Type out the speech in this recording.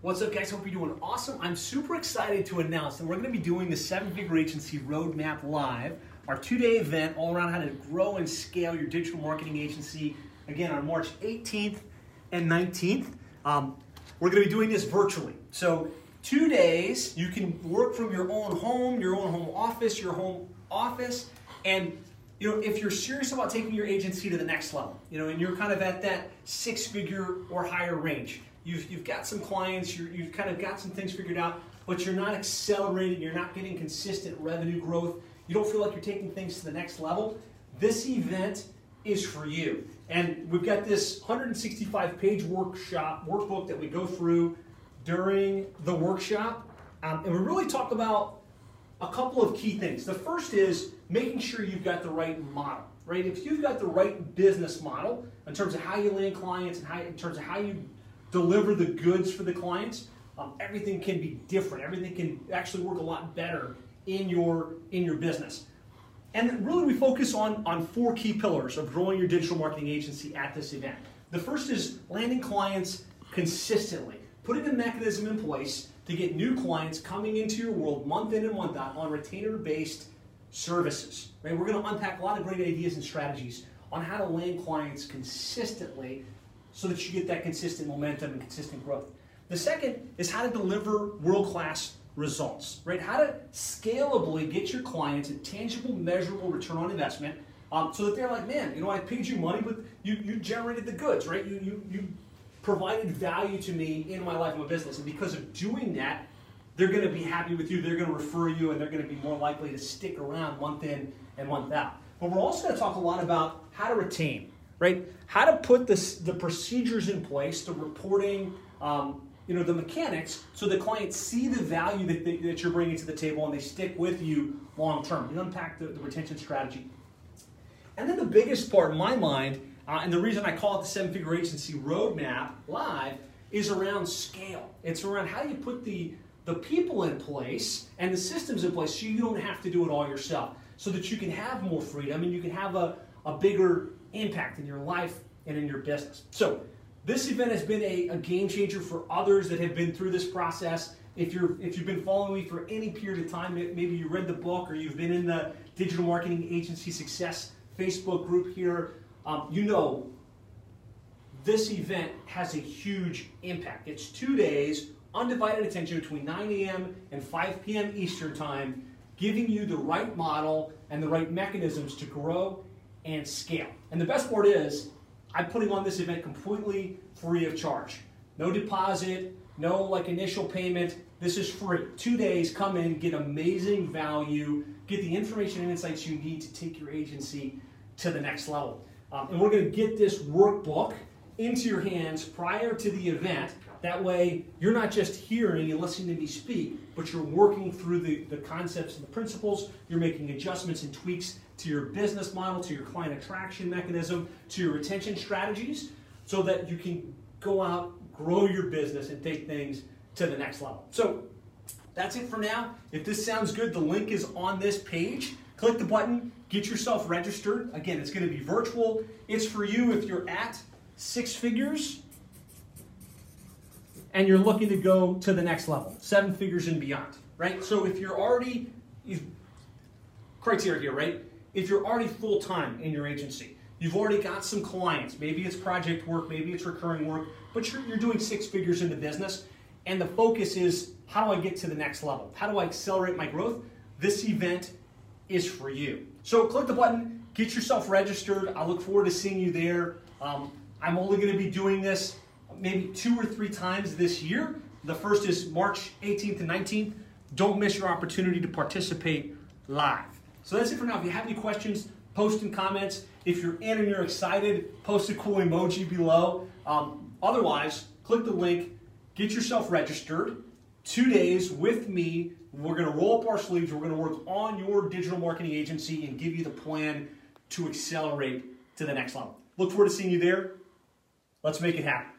What's up, guys? Hope you're doing awesome. I'm super excited to announce that we're going to be doing the Seven Figure Agency Roadmap Live, our two day event all around how to grow and scale your digital marketing agency. Again, on March 18th and 19th. Um, we're going to be doing this virtually. So, two days, you can work from your own home, your own home office, your home office, and you know, if you're serious about taking your agency to the next level, you know, and you're kind of at that six figure or higher range, you've, you've got some clients, you have kind of got some things figured out, but you're not accelerating, you're not getting consistent revenue growth, you don't feel like you're taking things to the next level, this event is for you. And we've got this 165 page workshop, workbook that we go through during the workshop. Um, and we really talk about a couple of key things. The first is making sure you've got the right model, right? If you've got the right business model in terms of how you land clients and how, in terms of how you deliver the goods for the clients, um, everything can be different. Everything can actually work a lot better in your in your business. And really, we focus on on four key pillars of growing your digital marketing agency at this event. The first is landing clients consistently, putting a mechanism in place to get new clients coming into your world month in and month out on retainer-based services. Right? We're going to unpack a lot of great ideas and strategies on how to land clients consistently so that you get that consistent momentum and consistent growth. The second is how to deliver world class results, right? How to scalably get your clients a tangible, measurable return on investment um, so that they're like, man, you know, I paid you money, but you, you generated the goods, right? You, you, you provided value to me in my life and my business. And because of doing that, they're going to be happy with you, they're going to refer you, and they're going to be more likely to stick around month in and month out. But we're also going to talk a lot about how to retain, right? How to put the procedures in place, the reporting, um, you know, the mechanics, so the clients see the value that, they, that you're bringing to the table and they stick with you long term. You unpack the, the retention strategy. And then the biggest part in my mind, uh, and the reason I call it the seven figure agency roadmap live, is around scale. It's around how you put the, the people in place and the systems in place so you don't have to do it all yourself, so that you can have more freedom and you can have a, a bigger impact in your life and in your business. So, this event has been a, a, game changer for others that have been through this process. If you're if you've been following me for any period of time, maybe you read the book or you've been in the digital marketing agency success Facebook group here, um, you know this event has a huge impact. It's two days, undivided attention between 9 a.m. and 5 p.m. Eastern Time, giving you the right model and the right mechanisms to grow and scale. And the best part is, I'm putting on this event completely free of charge. No deposit, no like initial payment. This is free. Two days, come in, get amazing value, get the information and insights you need to take your agency to the next level. Um, and we're going to get this workbook into your hands prior to the event. That way, you're not just hearing and listening to me speak, but you're working through the, the concepts and the principles. You're making adjustments and tweaks to your business model, to your client attraction mechanism, to your retention strategies, so that you can go out, grow your business, and take things to the next level. So that's it for now. If this sounds good, the link is on this page. Click the button, get yourself registered. Again, it's going to be virtual. It's for you if you're at six figures and you're looking to go to the next level, seven figures and beyond, right? So if you're already, criteria here, right? If you're already full time in your agency, you've already got some clients, maybe it's project work, maybe it's recurring work, but you're, you're doing six figures in the business, and the focus is how do I get to the next level? How do I accelerate my growth? This event is for you. So click the button, get yourself registered. I look forward to seeing you there. Um, I'm only going to be doing this maybe two or three times this year. The first is March 18th and 19th. Don't miss your opportunity to participate live. So that's it for now. If you have any questions, post in comments. If you're in and you're excited, post a cool emoji below. Um, otherwise, click the link, get yourself registered. Two days with me. We're going to roll up our sleeves. We're going to work on your digital marketing agency and give you the plan to accelerate to the next level. Look forward to seeing you there. Let's make it happen.